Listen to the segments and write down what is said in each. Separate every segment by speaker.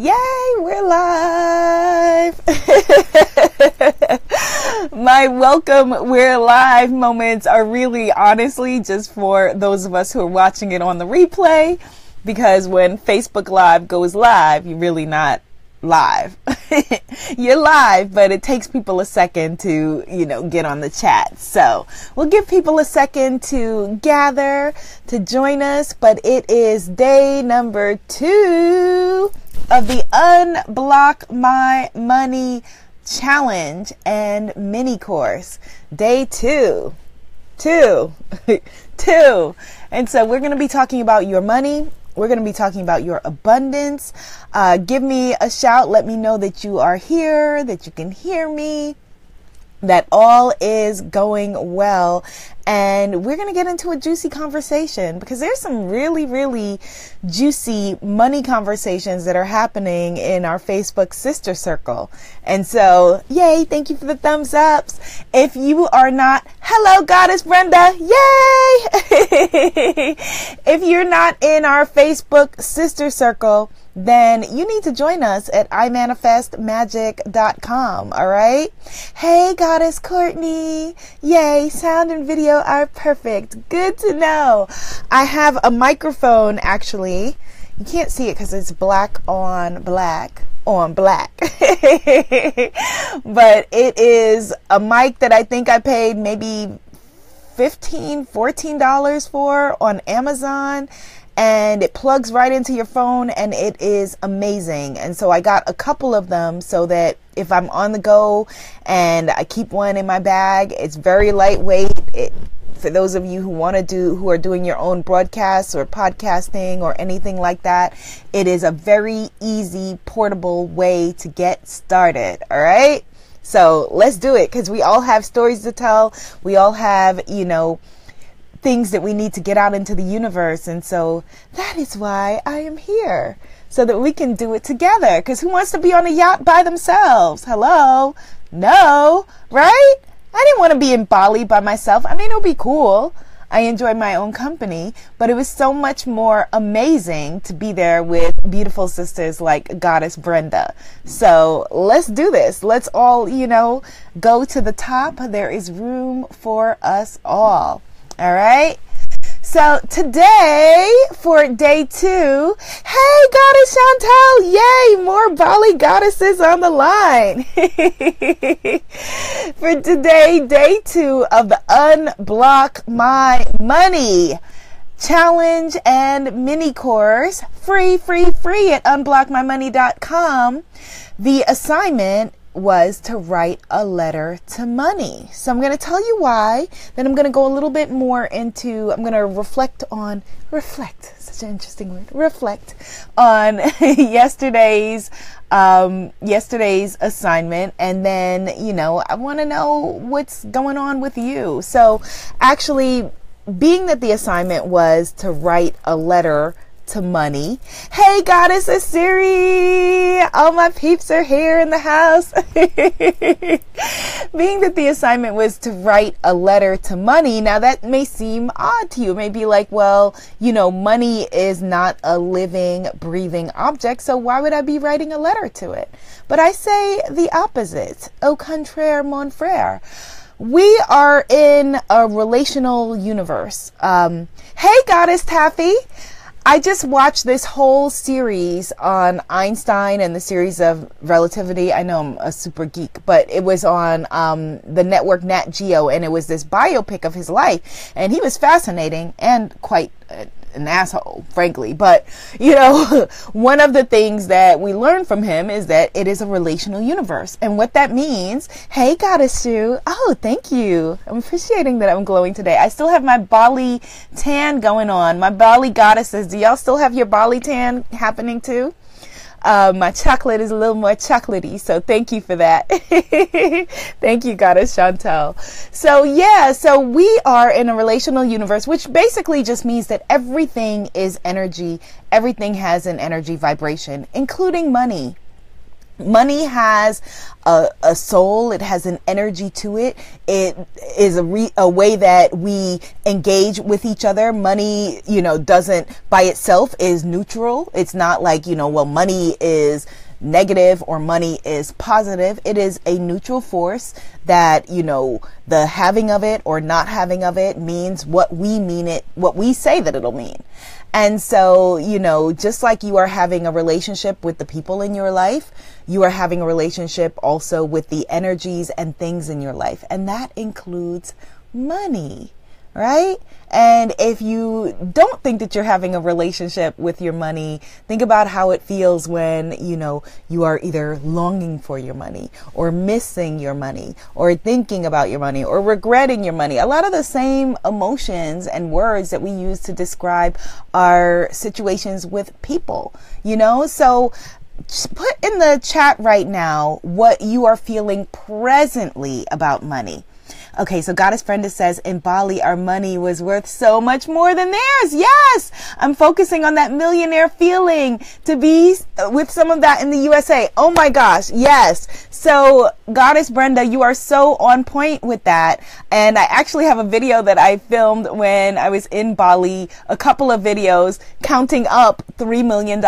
Speaker 1: Yay, we're live. My welcome, we're live moments are really honestly just for those of us who are watching it on the replay because when Facebook Live goes live, you're really not live. You're live, but it takes people a second to, you know, get on the chat. So we'll give people a second to gather, to join us, but it is day number two of the Unblock My Money Challenge and mini course. Day two. Two. two. And so we're going to be talking about your money we're going to be talking about your abundance. Uh, give me a shout. Let me know that you are here, that you can hear me that all is going well. And we're going to get into a juicy conversation because there's some really, really juicy money conversations that are happening in our Facebook sister circle. And so, yay, thank you for the thumbs ups. If you are not, hello, Goddess Brenda, yay! if you're not in our Facebook sister circle, then you need to join us at imanifestmagic.com. All right. Hey, Goddess Courtney. Yay. Sound and video are perfect. Good to know. I have a microphone actually. You can't see it because it's black on black on black. but it is a mic that I think I paid maybe 15 $14 for on Amazon and it plugs right into your phone and it is amazing. And so I got a couple of them so that if I'm on the go and I keep one in my bag, it's very lightweight. It, for those of you who want to do who are doing your own broadcasts or podcasting or anything like that it is a very easy portable way to get started all right so let's do it because we all have stories to tell we all have you know things that we need to get out into the universe. And so that is why I am here so that we can do it together. Because who wants to be on a yacht by themselves? Hello? No, right? I didn't want to be in Bali by myself. I mean, it would be cool. I enjoy my own company, but it was so much more amazing to be there with beautiful sisters like Goddess Brenda. So let's do this. Let's all, you know, go to the top. There is room for us all. All right. So today for day two, hey goddess Chantel, yay, more Bali goddesses on the line. for today, day two of the Unblock My Money challenge and mini course, free, free, free at unblockmymoney.com. The assignment was to write a letter to money. So I'm going to tell you why. Then I'm going to go a little bit more into, I'm going to reflect on, reflect, such an interesting word, reflect on yesterday's, um, yesterday's assignment. And then, you know, I want to know what's going on with you. So actually, being that the assignment was to write a letter to money. Hey, Goddess Siri! All my peeps are here in the house. Being that the assignment was to write a letter to money, now that may seem odd to you. It may be like, well, you know, money is not a living, breathing object, so why would I be writing a letter to it? But I say the opposite. Au contraire, mon frère we are in a relational universe. Um, hey, Goddess Taffy. I just watched this whole series on Einstein and the series of relativity. I know I'm a super geek, but it was on um, the network Nat Geo, and it was this biopic of his life, and he was fascinating and quite uh, an asshole, frankly. But, you know, one of the things that we learn from him is that it is a relational universe. And what that means, hey, Goddess Sue, oh, thank you. I'm appreciating that I'm glowing today. I still have my Bali tan going on. My Bali goddesses, do y'all still have your Bali tan happening too? Uh, my chocolate is a little more chocolatey, so thank you for that. thank you, Goddess Chantel. So yeah, so we are in a relational universe, which basically just means that everything is energy. Everything has an energy vibration, including money. Money has a, a, soul. It has an energy to it. It is a, re, a way that we engage with each other. Money, you know, doesn't by itself is neutral. It's not like, you know, well, money is negative or money is positive. It is a neutral force that, you know, the having of it or not having of it means what we mean it, what we say that it'll mean. And so, you know, just like you are having a relationship with the people in your life, you are having a relationship also with the energies and things in your life. And that includes money right? And if you don't think that you're having a relationship with your money, think about how it feels when, you know, you are either longing for your money or missing your money or thinking about your money or regretting your money. A lot of the same emotions and words that we use to describe our situations with people, you know? So put in the chat right now what you are feeling presently about money. Okay, so Goddess Brenda says in Bali, our money was worth so much more than theirs. Yes, I'm focusing on that millionaire feeling to be uh, with some of that in the USA. Oh my gosh, yes. So Goddess Brenda, you are so on point with that. And I actually have a video that I filmed when I was in Bali, a couple of videos counting up $3 million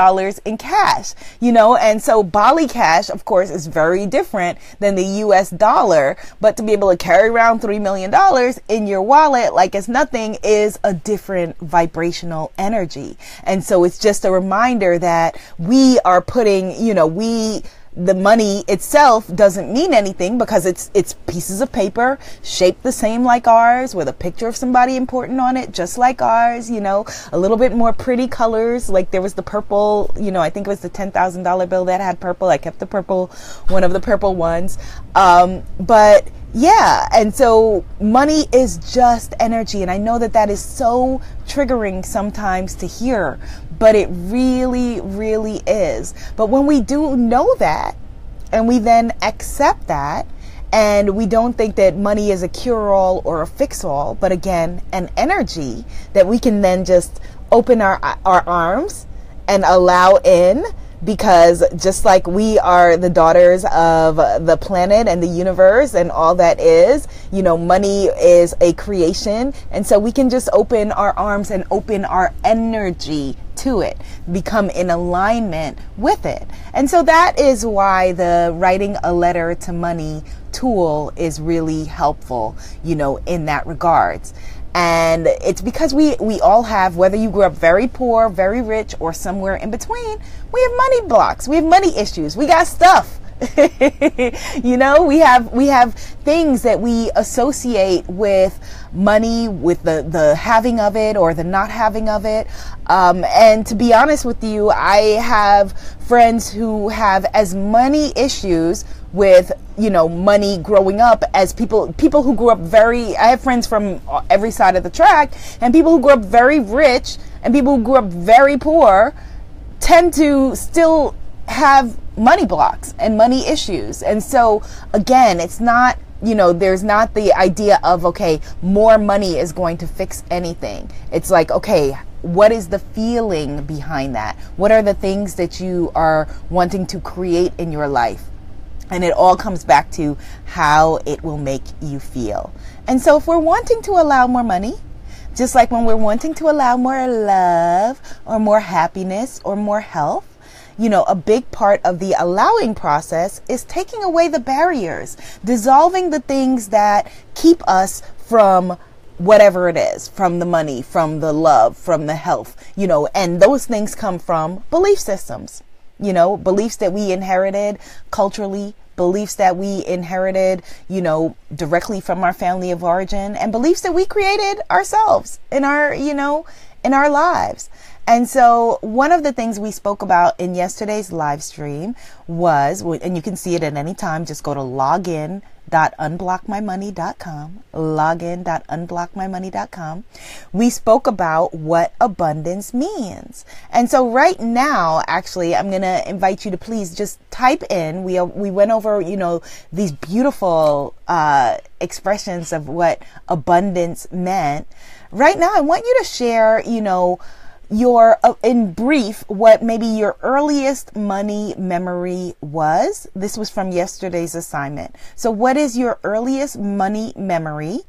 Speaker 1: in cash, you know, and so Bali cash, of course, is very different than the US dollar, but to be able to carry around $3 million in your wallet like it's nothing is a different vibrational energy. And so it's just a reminder that we are putting, you know, we the money itself doesn't mean anything because it's it's pieces of paper shaped the same like ours with a picture of somebody important on it just like ours you know a little bit more pretty colors. Like there was the purple you know i think it was the $10000 bill that had purple. I kept the purple one of the purple ones. Um, but yeah and so money is just energy and i know that that is so triggering sometimes to hear but it really, really is. But when we do know that, and we then accept that, and we don't think that money is a cure all or a fix all, but again, an energy that we can then just open our, our arms and allow in because just like we are the daughters of the planet and the universe and all that is, you know, money is a creation. And so we can just open our arms and open our energy to it, become in alignment with it. And so that is why the writing a letter to money tool is really helpful, you know, in that regards. And it's because we, we all have, whether you grew up very poor, very rich, or somewhere in between, we have money blocks. We have money issues. We got stuff. you know, we have we have things that we associate with money, with the the having of it or the not having of it. Um, and to be honest with you, I have friends who have as many issues with you know money growing up as people people who grew up very i have friends from every side of the track and people who grew up very rich and people who grew up very poor tend to still have money blocks and money issues. And so again it's not you know there's not the idea of okay more money is going to fix anything. It's like okay what is the feeling behind that? What are the things that you are wanting to create in your life? And it all comes back to how it will make you feel. And so, if we're wanting to allow more money, just like when we're wanting to allow more love or more happiness or more health, you know, a big part of the allowing process is taking away the barriers, dissolving the things that keep us from whatever it is from the money, from the love, from the health, you know, and those things come from belief systems you know, beliefs that we inherited culturally, beliefs that we inherited, you know, directly from our family of origin, and beliefs that we created ourselves in our, you know, in our lives. And so, one of the things we spoke about in yesterday's live stream was, and you can see it at any time, just go to login login.unblockmymoney.com. Login.unblockmymoney.com. We spoke about what abundance means. And so right now, actually, I'm going to invite you to please just type in. We, we went over, you know, these beautiful, uh, expressions of what abundance meant. Right now, I want you to share, you know, your, uh, in brief, what maybe your earliest money memory was. This was from yesterday's assignment. So, what is your earliest money memory?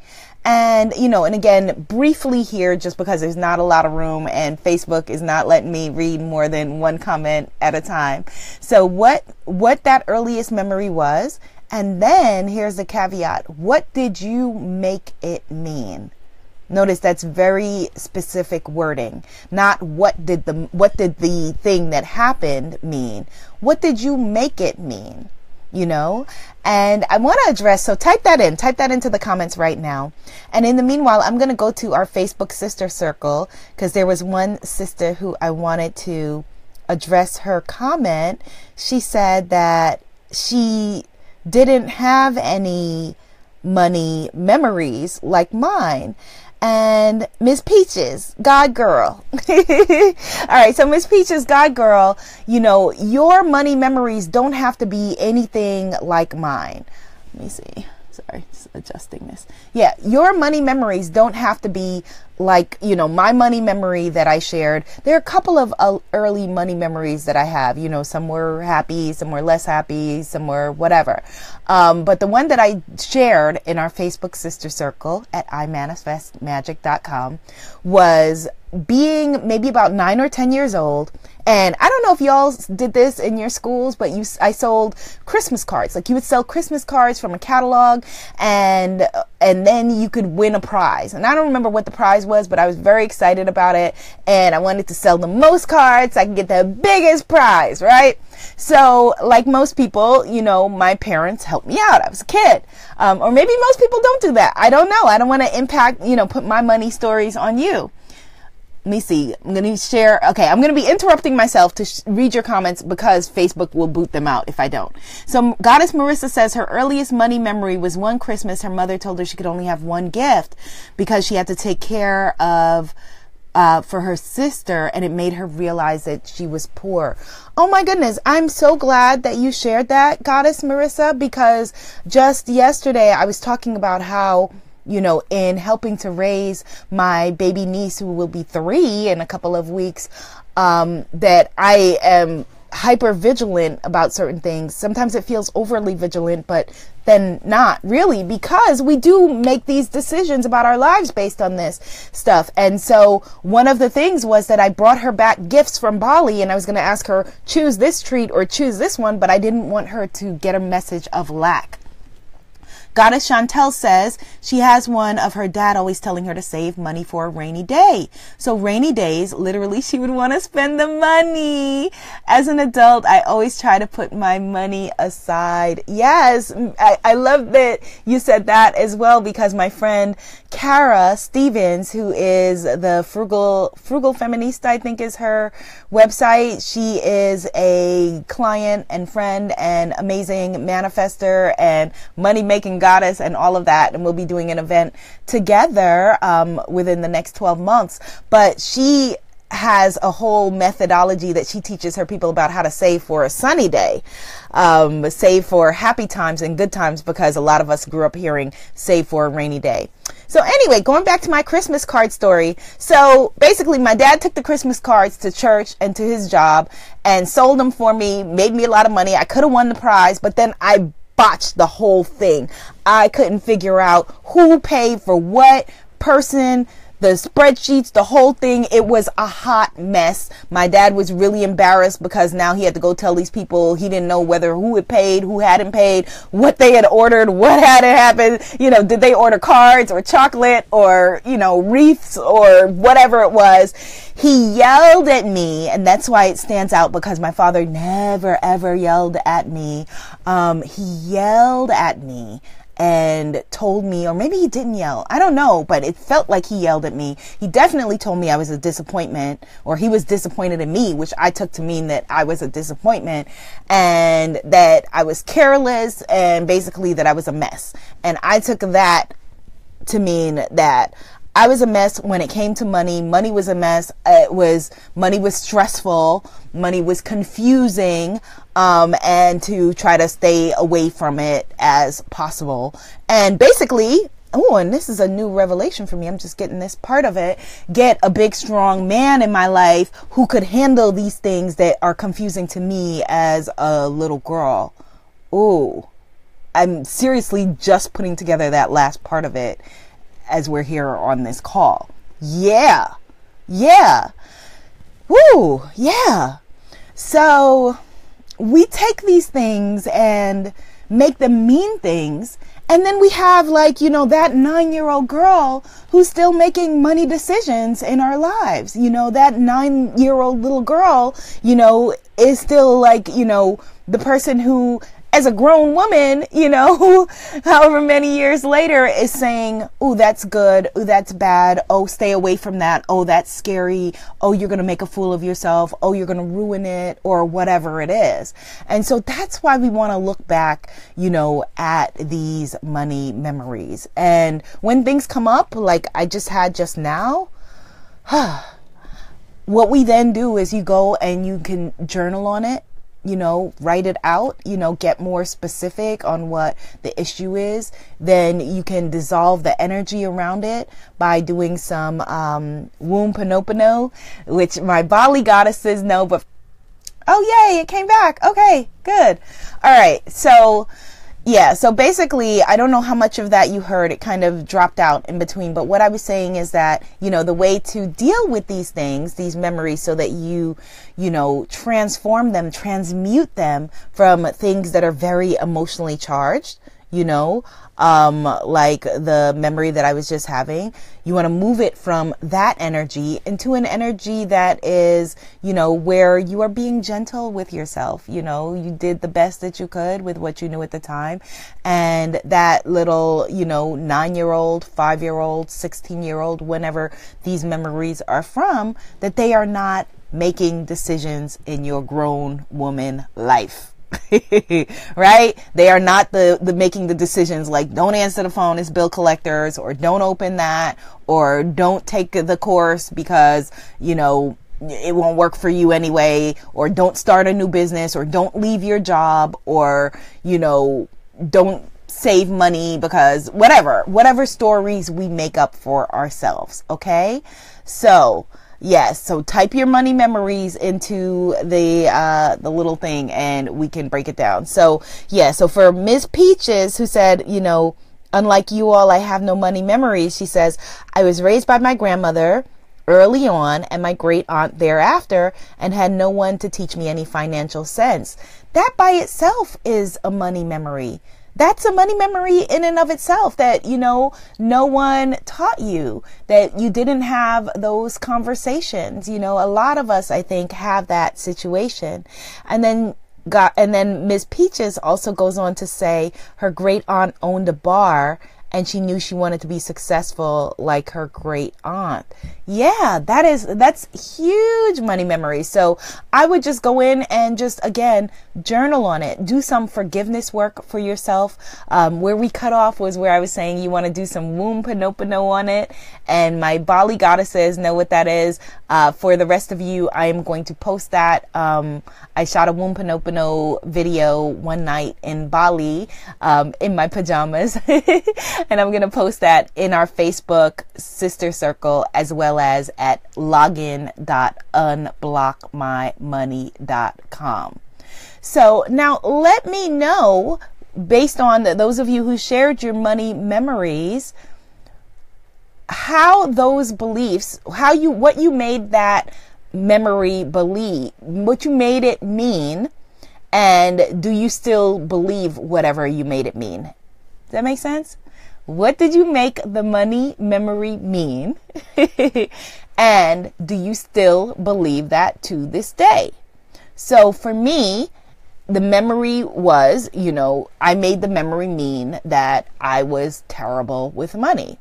Speaker 1: And, you know, and again, briefly here, just because there's not a lot of room and Facebook is not letting me read more than one comment at a time. So what, what that earliest memory was. And then here's the caveat. What did you make it mean? Notice that's very specific wording. Not what did the, what did the thing that happened mean? What did you make it mean? you know? And I want to address, so type that in, type that into the comments right now. And in the meanwhile, I'm going to go to our Facebook sister circle because there was one sister who I wanted to address her comment. She said that she didn't have any money memories like mine and Miss Peaches, God Girl. All right, so Miss Peaches, God Girl, you know, your money memories don't have to be anything like mine. Let me see. Sorry, adjusting this. Yeah, your money memories don't have to be like, you know, my money memory that I shared. There are a couple of uh, early money memories that I have. You know, some were happy, some were less happy, some were whatever. Um, but the one that I shared in our Facebook sister circle at imanifestmagic.com was being maybe about nine or 10 years old and I don't know if y'all did this in your schools, but you, I sold Christmas cards. Like you would sell Christmas cards from a catalog and, and then you could win a prize. And I don't remember what the prize was, but I was very excited about it. And I wanted to sell the most cards. So I could get the biggest prize, right? So, like most people, you know, my parents helped me out. I was a kid. Um, or maybe most people don't do that. I don't know. I don't want to impact, you know, put my money stories on you let me see. I'm going to share. Okay, I'm going to be interrupting myself to sh- read your comments because Facebook will boot them out if I don't. So, Goddess Marissa says her earliest money memory was one Christmas. Her mother told her she could only have one gift because she had to take care of uh, for her sister, and it made her realize that she was poor. Oh my goodness, I'm so glad that you shared that, Goddess Marissa, because just yesterday I was talking about how you know, in helping to raise my baby niece who will be three in a couple of weeks, um, that I am hyper vigilant about certain things. Sometimes it feels overly vigilant, but then not really because we do make these decisions about our lives based on this stuff. And so one of the things was that I brought her back gifts from Bali and I was going to ask her choose this treat or choose this one, but I didn't want her to get a message of lack. Goddess Chantel says she has one of her dad always telling her to save money for a rainy day. So rainy days, literally, she would want to spend the money. As an adult, I always try to put my money aside. Yes, I, I love that you said that as well because my friend Kara Stevens, who is the frugal, frugal feminista, I think is her website. She is a client and friend and amazing manifester and money making goddess and all of that. And we'll be doing an event together, um, within the next 12 months. But she has a whole methodology that she teaches her people about how to save for a sunny day, um, save for happy times and good times because a lot of us grew up hearing save for a rainy day. So anyway, going back to my Christmas card story. So basically my dad took the Christmas cards to church and to his job and sold them for me, made me a lot of money. I could have won the prize, but then I botched the whole thing. I couldn't figure out who paid for what person, the spreadsheets, the whole thing. It was a hot mess. My dad was really embarrassed because now he had to go tell these people he didn't know whether who had paid, who hadn't paid, what they had ordered, what had happened. You know, did they order cards or chocolate or, you know, wreaths or whatever it was. He yelled at me, and that's why it stands out because my father never ever yelled at me. Um, he yelled at me and told me, or maybe he didn't yell. I don't know, but it felt like he yelled at me. He definitely told me I was a disappointment, or he was disappointed in me, which I took to mean that I was a disappointment and that I was careless and basically that I was a mess. And I took that to mean that I was a mess when it came to money. Money was a mess. It was, money was stressful. Money was confusing. Um, and to try to stay away from it as possible. And basically, oh, and this is a new revelation for me. I'm just getting this part of it. Get a big, strong man in my life who could handle these things that are confusing to me as a little girl. Oh, I'm seriously just putting together that last part of it as we're here on this call. Yeah. Yeah. Woo. Yeah. So we take these things and make them mean things and then we have like, you know, that nine year old girl who's still making money decisions in our lives. You know, that nine year old little girl, you know, is still like, you know, the person who as a grown woman, you know, however many years later is saying, oh, that's good. Oh, that's bad. Oh, stay away from that. Oh, that's scary. Oh, you're going to make a fool of yourself. Oh, you're going to ruin it or whatever it is. And so that's why we want to look back, you know, at these money memories. And when things come up, like I just had just now, what we then do is you go and you can journal on it you know, write it out, you know, get more specific on what the issue is, then you can dissolve the energy around it by doing some um, ho'oponopono, which my Bali goddesses know, but oh, yay, it came back. Okay, good. All right, so yeah, so basically, I don't know how much of that you heard. It kind of dropped out in between. But what I was saying is that, you know, the way to deal with these things, these memories, so that you, you know, transform them, transmute them from things that are very emotionally charged, you know, um, like the memory that I was just having. You want to move it from that energy into an energy that is, you know, where you are being gentle with yourself. You know, you did the best that you could with what you knew at the time. And that little, you know, nine year old, five year old, 16 year old, whenever these memories are from, that they are not making decisions in your grown woman life. right? They are not the, the making the decisions like don't answer the phone it's bill collectors or don't open that or don't take the course because, you know, it won't work for you anyway or don't start a new business or don't leave your job or, you know, don't save money because whatever, whatever stories we make up for ourselves. Okay. So, Yes. So type your money memories into the uh, the little thing, and we can break it down. So yeah. So for Ms. Peaches, who said, you know, unlike you all, I have no money memories. She says, I was raised by my grandmother early on and my great aunt thereafter and had no one to teach me any financial sense. That by itself is a money memory that's a money memory in and of itself that, you know, no one taught you, that you didn't have those conversations. You know, a lot of us, I think, have that situation. And then got, and then Ms. Peaches also goes on to say her great aunt owned a bar and she knew she wanted to be successful like her great aunt. Yeah, that is that's huge money memory. So I would just go in and just again journal on it. Do some forgiveness work for yourself. Um, where we cut off was where I was saying you want to do some ho'oponopono on it, and my Bali goddesses know what that is. Uh, for the rest of you, I am going to post that. Um, I shot a ho'oponopono video one night in Bali um, in my pajamas. and I'm going to post that in our Facebook sister circle as well as at login.unblockmymoney.com. So now let me know based on the, those of you who shared your money memories how those beliefs how you what you made that memory believe what you made it mean and do you still believe whatever you made it mean does that make sense what did you make the money memory mean? and do you still believe that to this day? So for me, the memory was, you know, I made the memory mean that I was terrible with money.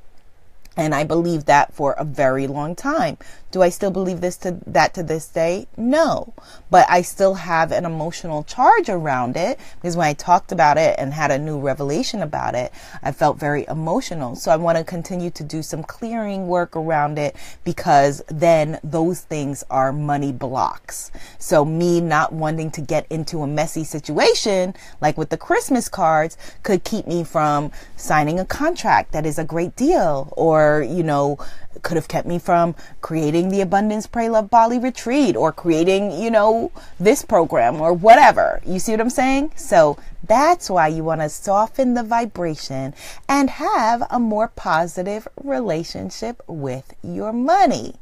Speaker 1: And I believed that for a very long time. Do I still believe this to that to this day? No. But I still have an emotional charge around it because when I talked about it and had a new revelation about it, I felt very emotional. So I want to continue to do some clearing work around it because then those things are money blocks. So me not wanting to get into a messy situation like with the Christmas cards could keep me from signing a contract that is a great deal or, you know, could have kept me from creating the Abundance Pray Love Bali retreat or creating, you know, this program or whatever. You see what I'm saying? So that's why you want to soften the vibration and have a more positive relationship with your money.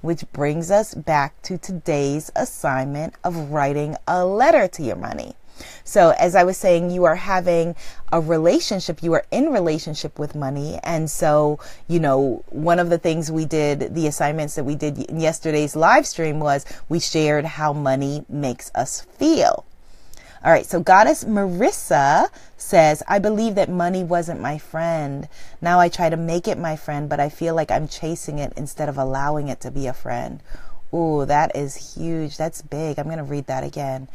Speaker 1: Which brings us back to today's assignment of writing a letter to your money. So, as I was saying, you are having a relationship, you are in relationship with money. And so, you know, one of the things we did, the assignments that we did in yesterday's live stream was we shared how money makes us feel. All right, so Goddess Marissa says, I believe that money wasn't my friend. Now I try to make it my friend, but I feel like I'm chasing it instead of allowing it to be a friend. Ooh, that is huge. That's big. I'm going to read that again.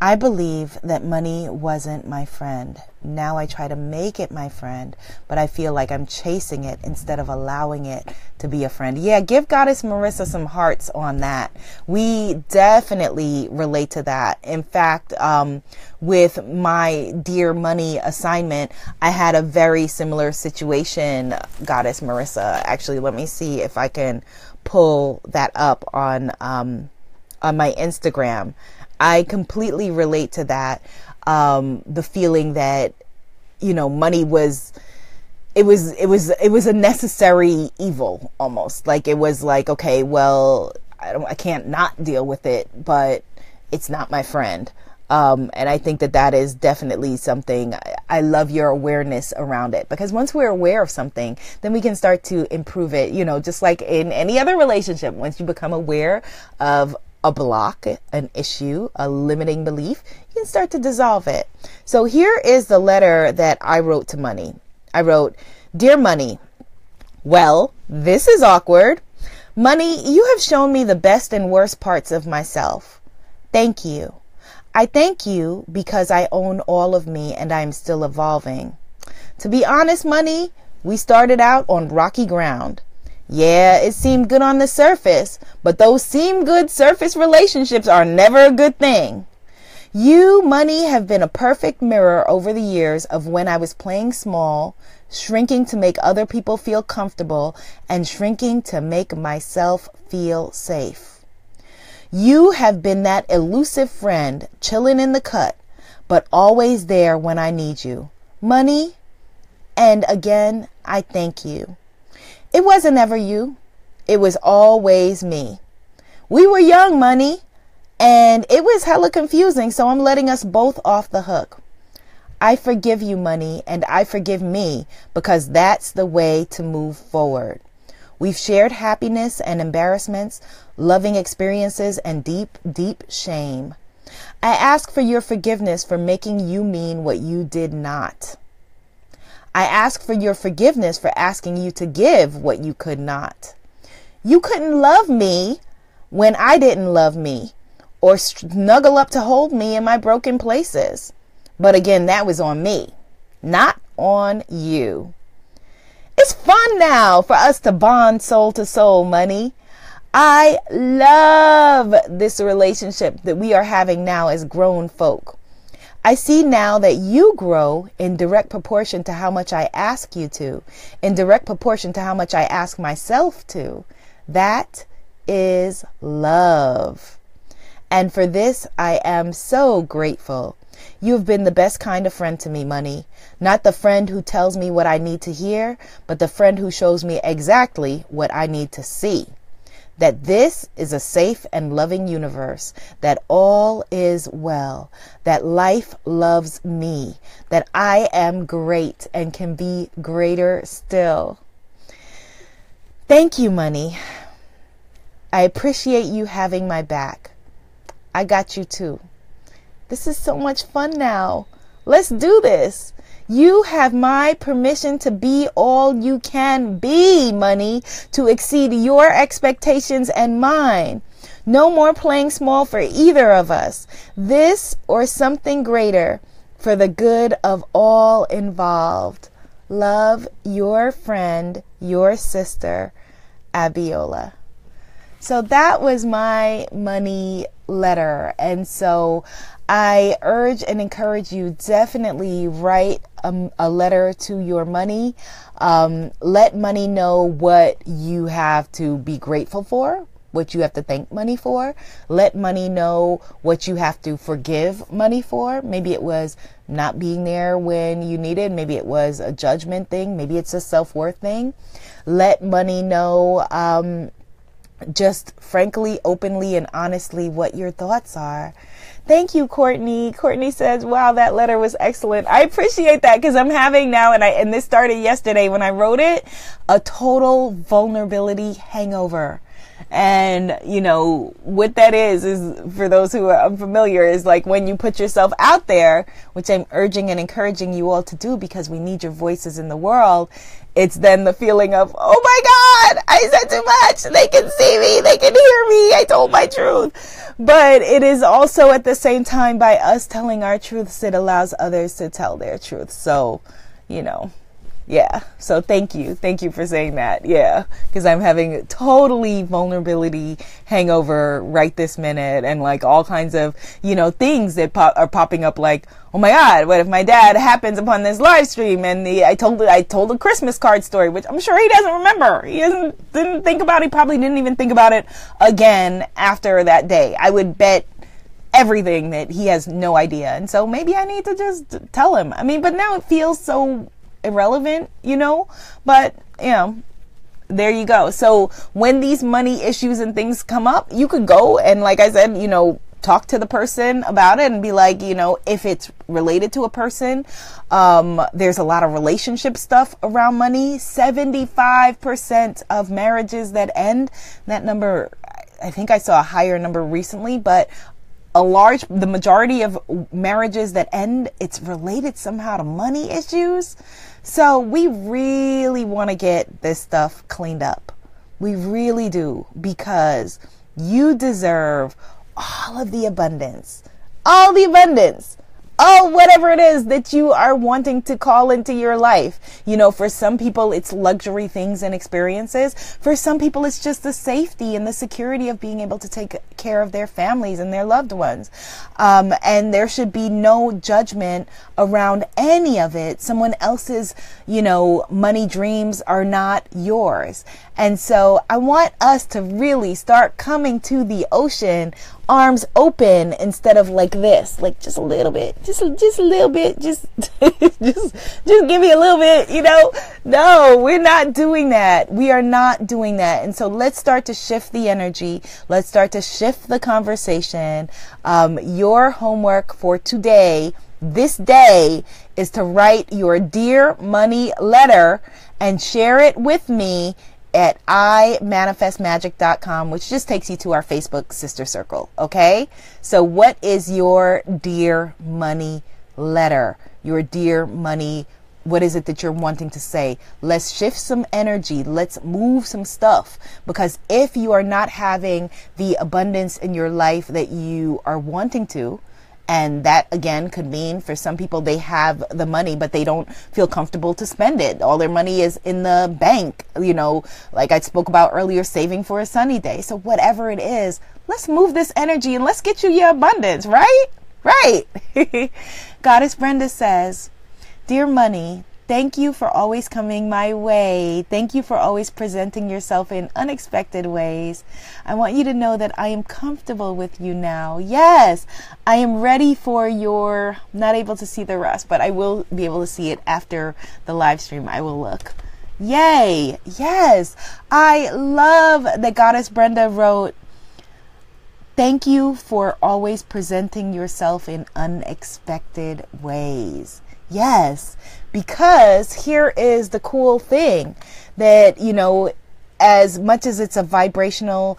Speaker 1: I believe that money wasn't my friend. Now I try to make it my friend, but I feel like I'm chasing it instead of allowing it to be a friend. Yeah, give Goddess Marissa some hearts on that. We definitely relate to that. In fact, um, with my Dear Money assignment, I had a very similar situation, Goddess Marissa. Actually, let me see if I can pull that up on um, on my Instagram. I completely relate to that. Um, the feeling that, you know, money was, it was, it was, it was a necessary evil almost. Like it was like, okay, well, I don't, I can't not deal with it, but it's not my friend. Um, and I think that that is definitely something I love your awareness around it because once we're aware of something, then we can start to improve it. You know, just like in any other relationship, once you become aware of a block, an issue, a limiting belief, you can start to dissolve it. So here is the letter that I wrote to money. I wrote, Dear Money, well, this is awkward. Money, you have shown me the best and worst parts of myself. Thank you. I thank you because I own all of me and I am still evolving. To be honest, Money, we started out on rocky ground. Yeah, it seemed good on the surface, but those seem good surface relationships are never a good thing. You, money, have been a perfect mirror over the years of when I was playing small, shrinking to make other people feel comfortable, and shrinking to make myself feel safe. You have been that elusive friend, chilling in the cut, but always there when I need you. Money, and again, I thank you. It wasn't ever you. It was always me. We were young, money, and it was hella confusing, so I'm letting us both off the hook. I forgive you, money, and I forgive me because that's the way to move forward. We've shared happiness and embarrassments, loving experiences, and deep, deep shame. I ask for your forgiveness for making you mean what you did not. I ask for your forgiveness for asking you to give what you could not. You couldn't love me when I didn't love me or snuggle up to hold me in my broken places. But again, that was on me, not on you. It's fun now for us to bond soul to soul, money. I love this relationship that we are having now as grown folk. I see now that you grow in direct proportion to how much I ask you to, in direct proportion to how much I ask myself to. That is love. And for this, I am so grateful. You have been the best kind of friend to me, Money. Not the friend who tells me what I need to hear, but the friend who shows me exactly what I need to see that this is a safe and loving universe, that all is well, that life loves me, that I am great and can be greater still. Thank you, money. I appreciate you having my back. I got you too. This is so much fun now. Let's do this. You have my permission to be all you can be, money, to exceed your expectations and mine. No more playing small for either of us. This or something greater for the good of all involved. Love your friend, your sister, Abiola. So that was my money letter. And so I urge and encourage you definitely write a, a letter to your money. Um, let money know what you have to be grateful for, what you have to thank money for. Let money know what you have to forgive money for. Maybe it was not being there when you needed. Maybe it was a judgment thing. Maybe it's a self worth thing. Let money know, um, just frankly, openly, and honestly what your thoughts are. Thank you, Courtney. Courtney says, wow, that letter was excellent. I appreciate that because I'm having now, and I, and this started yesterday when I wrote it, a total vulnerability hangover. And, you know, what that is, is for those who are unfamiliar, is like when you put yourself out there, which I'm urging and encouraging you all to do because we need your voices in the world. It's then the feeling of, oh my God, I said too much. They can see me. They can hear me. I told my truth but it is also at the same time by us telling our truths, it allows others to tell their truth. So, you know, yeah. So thank you. Thank you for saying that. Yeah. Cause I'm having totally vulnerability hangover right this minute and like all kinds of, you know, things that pop- are popping up like, oh my God, what if my dad happens upon this live stream and the, I told, I told a Christmas card story, which I'm sure he doesn't remember. He doesn't, didn't think about it. He probably didn't even think about it again after that day. I would bet everything that he has no idea. And so maybe I need to just tell him. I mean, but now it feels so irrelevant, you know? But, you know, there you go. So when these money issues and things come up, you could go and, like I said, you know, talk to the person about it and be like, you know, if it's related to a person, um, there's a lot of relationship stuff around money. 75% of marriages that end, that number, I think I saw a higher number recently, but a large, the majority of marriages that end, it's related somehow to money issues. So we really want to get this stuff cleaned up. We really do because you deserve all of the abundance. All the abundance oh, whatever it is that you are wanting to call into your life. You know, for some people, it's luxury things and experiences. For some people, it's just the safety and the security of being able to take care of their families and their loved ones. Um, and there should be no judgment around any of it. Someone else's, you know, money dreams are not yours. And so I want us to really start coming to the ocean arms open instead of like this, like just a little bit, just just a little bit, just just just give me a little bit, you know? No, we're not doing that. We are not doing that. And so let's start to shift the energy. Let's start to shift the conversation. Um, your homework for today, this day, is to write your dear money letter and share it with me at imanifestmagic.com, which just takes you to our Facebook sister circle. Okay. So what is your dear money letter? Your dear money what is it that you're wanting to say? Let's shift some energy. Let's move some stuff. Because if you are not having the abundance in your life that you are wanting to, and that again could mean for some people they have the money, but they don't feel comfortable to spend it. All their money is in the bank, you know, like I spoke about earlier, saving for a sunny day. So whatever it is, let's move this energy and let's get you your abundance, right? Right. Goddess Brenda says, Dear money, Thank you for always coming my way. Thank you for always presenting yourself in unexpected ways. I want you to know that I am comfortable with you now. Yes, I am ready for your, not able to see the rest, but I will be able to see it after the live stream. I will look. Yay. Yes. I love that Goddess Brenda wrote, Thank you for always presenting yourself in unexpected ways. Yes, because here is the cool thing that, you know, as much as it's a vibrational,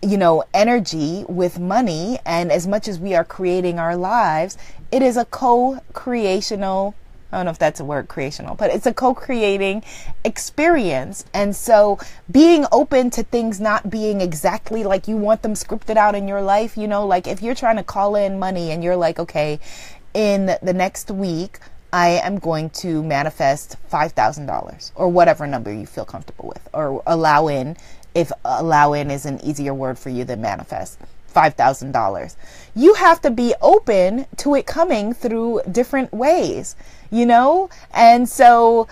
Speaker 1: you know, energy with money, and as much as we are creating our lives, it is a co creational I don't know if that's a word creational, but it's a co creating experience. And so being open to things not being exactly like you want them scripted out in your life, you know, like if you're trying to call in money and you're like, okay, in the next week, I am going to manifest $5,000 or whatever number you feel comfortable with, or allow in if allow in is an easier word for you than manifest. $5,000. You have to be open to it coming through different ways, you know? And so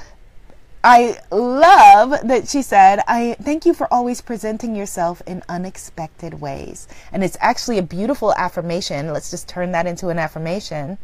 Speaker 1: I love that she said, I thank you for always presenting yourself in unexpected ways. And it's actually a beautiful affirmation. Let's just turn that into an affirmation.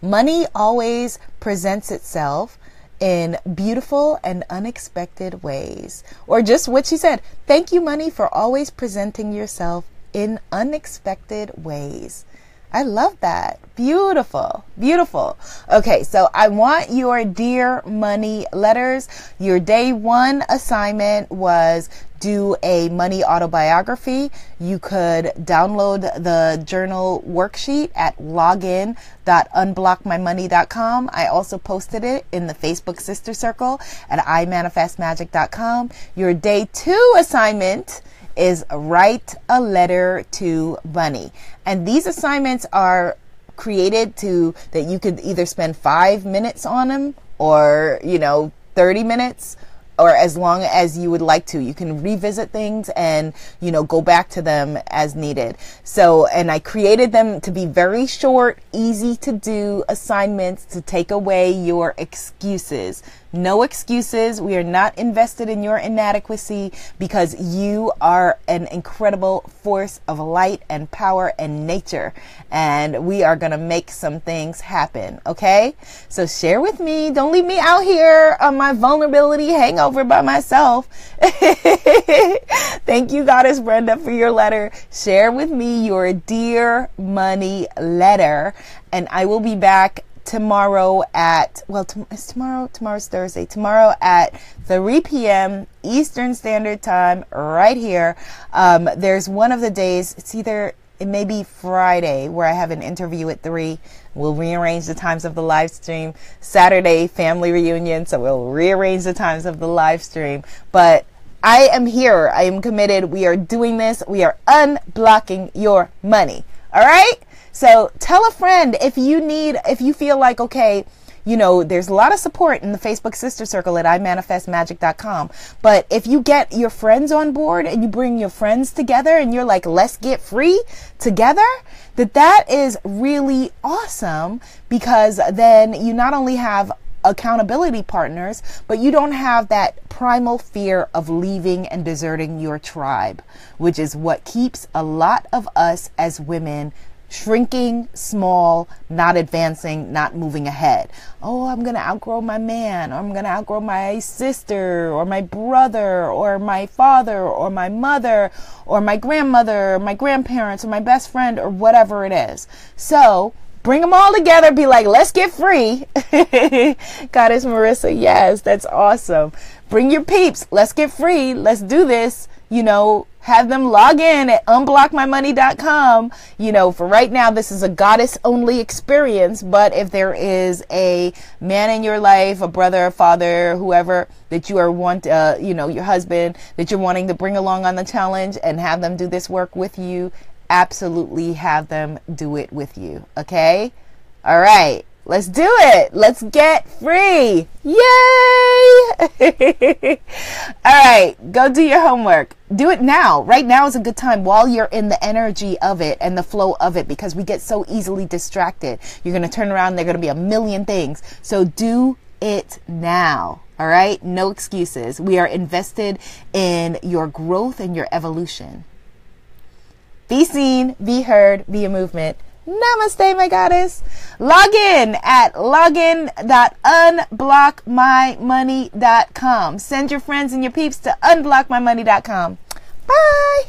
Speaker 1: Money always presents itself in beautiful and unexpected ways. Or just what she said thank you, money, for always presenting yourself in unexpected ways. I love that. Beautiful. Beautiful. Okay, so I want your Dear Money letters. Your day one assignment was do a money autobiography. You could download the journal worksheet at login.unblockmymoney.com. I also posted it in the Facebook sister circle at imanifestmagic.com. Your day two assignment is write a letter to Money. And these assignments are created to that you could either spend five minutes on them or, you know, 30 minutes or as long as you would like to. You can revisit things and, you know, go back to them as needed. So, and I created them to be very short, easy to do assignments to take away your excuses. No excuses. We are not invested in your inadequacy because you are an incredible force of light and power and nature. And we are going to make some things happen. Okay. So share with me. Don't leave me out here on my vulnerability hangover by myself. Thank you, Goddess Brenda, for your letter. Share with me your dear money letter and I will be back tomorrow at well t- is tomorrow tomorrow's thursday. Tomorrow at 3 p.m eastern standard time right here. Um, there's one of the days it's either it may be friday where i have an interview at 3 we'll rearrange the times of the live stream. Saturday family reunion so we'll rearrange the times of the live stream. But i am here. I am committed. We are doing this. We are unblocking your money. All right so tell a friend if you need, if you feel like, okay, you know, there's a lot of support in the Facebook sister circle at imanifestmagic.com. But if you get your friends on board and you bring your friends together and you're like, let's get free together, that that is really awesome because then you not only have accountability partners, but you don't have that primal fear of leaving and deserting your tribe, which is what keeps a lot of us as women shrinking, small, not advancing, not moving ahead. Oh, I'm going to outgrow my man, or I'm going to outgrow my sister, or my brother, or my father, or my mother, or my grandmother, or my grandparents, or my best friend, or whatever it is. So, bring them all together, be like, let's get free. Goddess Marissa, yes, that's awesome. Bring your peeps, let's get free, let's do this. You know, have them log in at unblockmymoney.com. You know, for right now, this is a goddess only experience, but if there is a man in your life, a brother, a father, whoever that you are want, uh, you know, your husband that you're wanting to bring along on the challenge and have them do this work with you, absolutely have them do it with you. Okay. All right. Let's do it. Let's get free. Yay! All right, go do your homework. Do it now. Right now is a good time while you're in the energy of it and the flow of it because we get so easily distracted. You're going to turn around, there're going to be a million things. So do it now. All right? No excuses. We are invested in your growth and your evolution. Be seen, be heard, be a movement. Namaste, my goddess. Log in at login.unblockmymoney.com. Send your friends and your peeps to unblockmymoney.com. Bye.